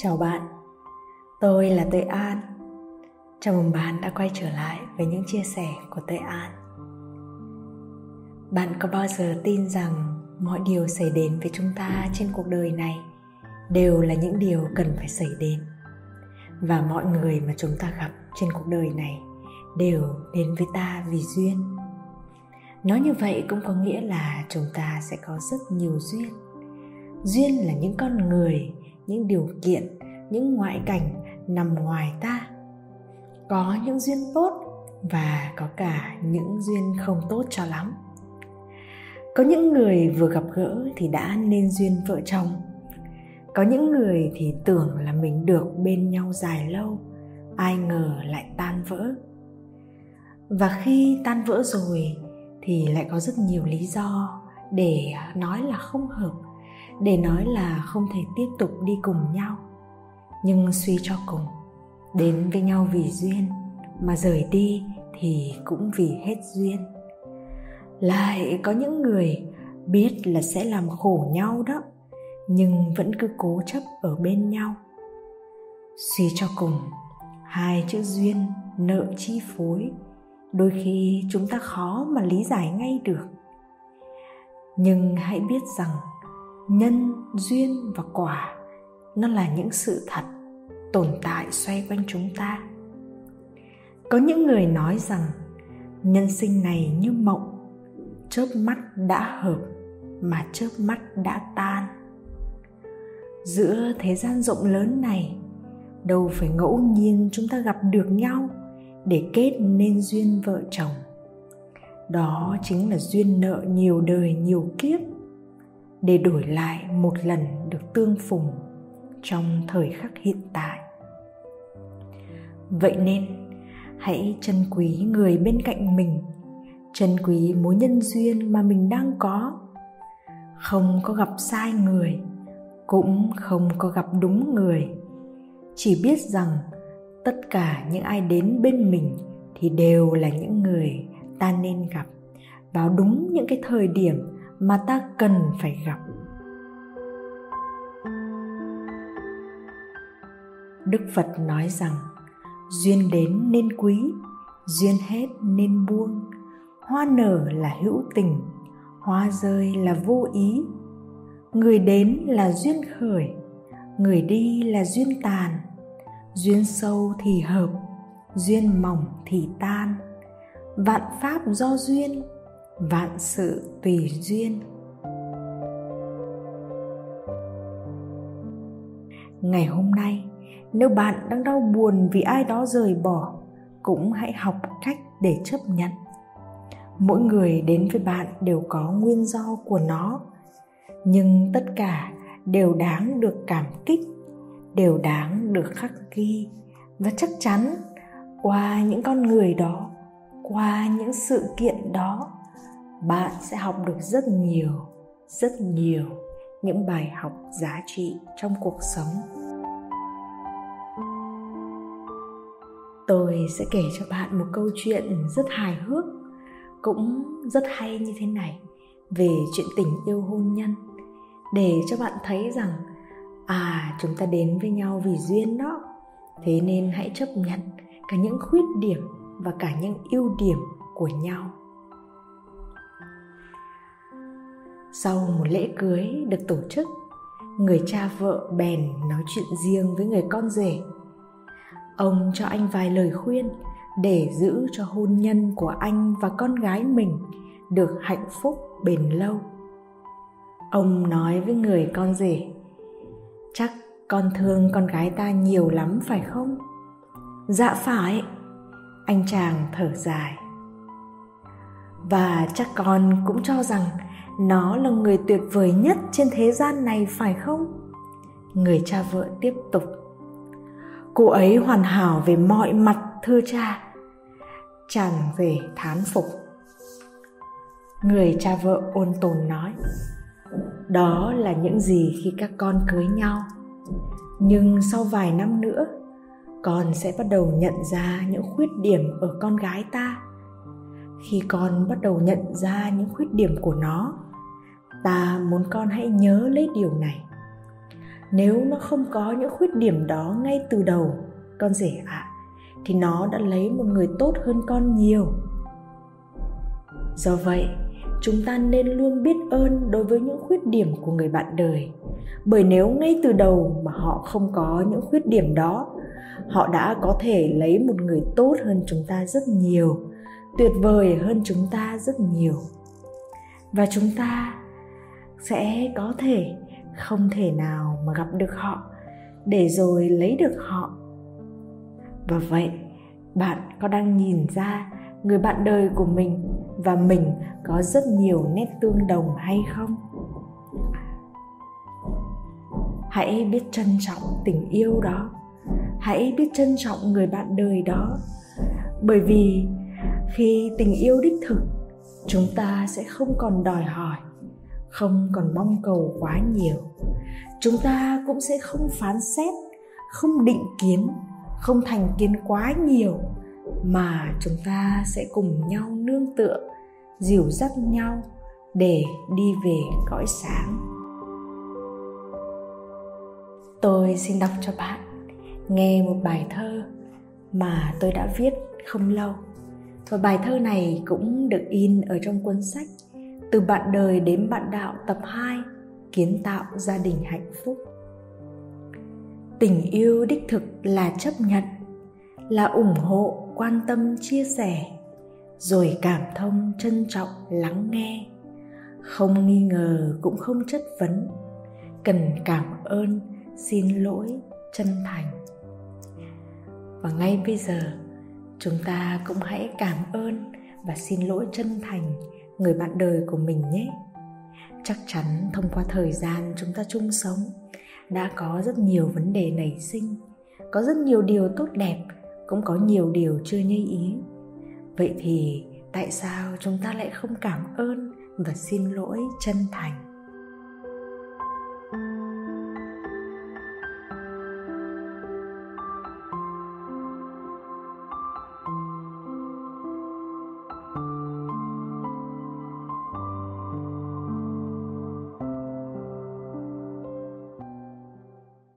Chào bạn, tôi là Tuệ An. Chào mừng bạn đã quay trở lại với những chia sẻ của Tuệ An. Bạn có bao giờ tin rằng mọi điều xảy đến với chúng ta trên cuộc đời này đều là những điều cần phải xảy đến và mọi người mà chúng ta gặp trên cuộc đời này đều đến với ta vì duyên nói như vậy cũng có nghĩa là chúng ta sẽ có rất nhiều duyên duyên là những con người những điều kiện, những ngoại cảnh nằm ngoài ta. Có những duyên tốt và có cả những duyên không tốt cho lắm. Có những người vừa gặp gỡ thì đã nên duyên vợ chồng. Có những người thì tưởng là mình được bên nhau dài lâu, ai ngờ lại tan vỡ. Và khi tan vỡ rồi thì lại có rất nhiều lý do để nói là không hợp để nói là không thể tiếp tục đi cùng nhau. Nhưng suy cho cùng, đến với nhau vì duyên, mà rời đi thì cũng vì hết duyên. Lại có những người biết là sẽ làm khổ nhau đó, nhưng vẫn cứ cố chấp ở bên nhau. Suy cho cùng, hai chữ duyên nợ chi phối, đôi khi chúng ta khó mà lý giải ngay được. Nhưng hãy biết rằng nhân, duyên và quả. Nó là những sự thật tồn tại xoay quanh chúng ta. Có những người nói rằng, nhân sinh này như mộng, chớp mắt đã hợp mà chớp mắt đã tan. Giữa thế gian rộng lớn này, đâu phải ngẫu nhiên chúng ta gặp được nhau để kết nên duyên vợ chồng. Đó chính là duyên nợ nhiều đời nhiều kiếp để đổi lại một lần được tương phùng trong thời khắc hiện tại. Vậy nên, hãy trân quý người bên cạnh mình, trân quý mối nhân duyên mà mình đang có. Không có gặp sai người, cũng không có gặp đúng người. Chỉ biết rằng tất cả những ai đến bên mình thì đều là những người ta nên gặp vào đúng những cái thời điểm mà ta cần phải gặp. Đức phật nói rằng, duyên đến nên quý, duyên hết nên buông. Hoa nở là hữu tình, hoa rơi là vô ý. Người đến là duyên khởi, người đi là duyên tàn. Duyên sâu thì hợp, duyên mỏng thì tan. Vạn pháp do duyên vạn sự tùy duyên. Ngày hôm nay, nếu bạn đang đau buồn vì ai đó rời bỏ, cũng hãy học cách để chấp nhận. Mỗi người đến với bạn đều có nguyên do của nó, nhưng tất cả đều đáng được cảm kích, đều đáng được khắc ghi. Và chắc chắn, qua những con người đó, qua những sự kiện đó bạn sẽ học được rất nhiều rất nhiều những bài học giá trị trong cuộc sống. Tôi sẽ kể cho bạn một câu chuyện rất hài hước, cũng rất hay như thế này về chuyện tình yêu hôn nhân. Để cho bạn thấy rằng à chúng ta đến với nhau vì duyên đó. Thế nên hãy chấp nhận cả những khuyết điểm và cả những ưu điểm của nhau. Sau một lễ cưới được tổ chức, người cha vợ bèn nói chuyện riêng với người con rể. Ông cho anh vài lời khuyên để giữ cho hôn nhân của anh và con gái mình được hạnh phúc bền lâu. Ông nói với người con rể, chắc con thương con gái ta nhiều lắm phải không? Dạ phải. Anh chàng thở dài, và chắc con cũng cho rằng nó là người tuyệt vời nhất trên thế gian này phải không? Người cha vợ tiếp tục. Cô ấy hoàn hảo về mọi mặt, thưa cha. Chàng về thán phục. Người cha vợ ôn tồn nói, đó là những gì khi các con cưới nhau. Nhưng sau vài năm nữa, con sẽ bắt đầu nhận ra những khuyết điểm ở con gái ta. Khi con bắt đầu nhận ra những khuyết điểm của nó ta muốn con hãy nhớ lấy điều này. Nếu nó không có những khuyết điểm đó ngay từ đầu con rể ạ à, thì nó đã lấy một người tốt hơn con nhiều. Do vậy chúng ta nên luôn biết ơn đối với những khuyết điểm của người bạn đời. Bởi nếu ngay từ đầu mà họ không có những khuyết điểm đó họ đã có thể lấy một người tốt hơn chúng ta rất nhiều tuyệt vời hơn chúng ta rất nhiều. Và chúng ta sẽ có thể không thể nào mà gặp được họ, để rồi lấy được họ. Và vậy, bạn có đang nhìn ra người bạn đời của mình và mình có rất nhiều nét tương đồng hay không? Hãy biết trân trọng tình yêu đó. Hãy biết trân trọng người bạn đời đó. Bởi vì khi tình yêu đích thực, chúng ta sẽ không còn đòi hỏi không còn mong cầu quá nhiều. Chúng ta cũng sẽ không phán xét, không định kiến, không thành kiến quá nhiều, mà chúng ta sẽ cùng nhau nương tựa, dìu dắt nhau để đi về cõi sáng. Tôi xin đọc cho bạn, nghe một bài thơ mà tôi đã viết không lâu. Và bài thơ này cũng được in ở trong cuốn sách từ bạn đời đến bạn đạo tập 2 Kiến tạo gia đình hạnh phúc. Tình yêu đích thực là chấp nhận Là ủng hộ, quan tâm, chia sẻ Rồi cảm thông, trân trọng, lắng nghe. Không nghi ngờ cũng không chất vấn Cần cảm ơn, xin lỗi, chân thành. Và ngay bây giờ chúng ta cũng hãy cảm ơn và xin lỗi chân thành người bạn đời của mình nhé. Chắc chắn thông qua thời gian chúng ta chung sống, đã có rất nhiều vấn đề nảy sinh, có rất nhiều điều tốt đẹp, cũng có nhiều điều chưa như ý. Vậy thì tại sao chúng ta lại không cảm ơn và xin lỗi chân thành?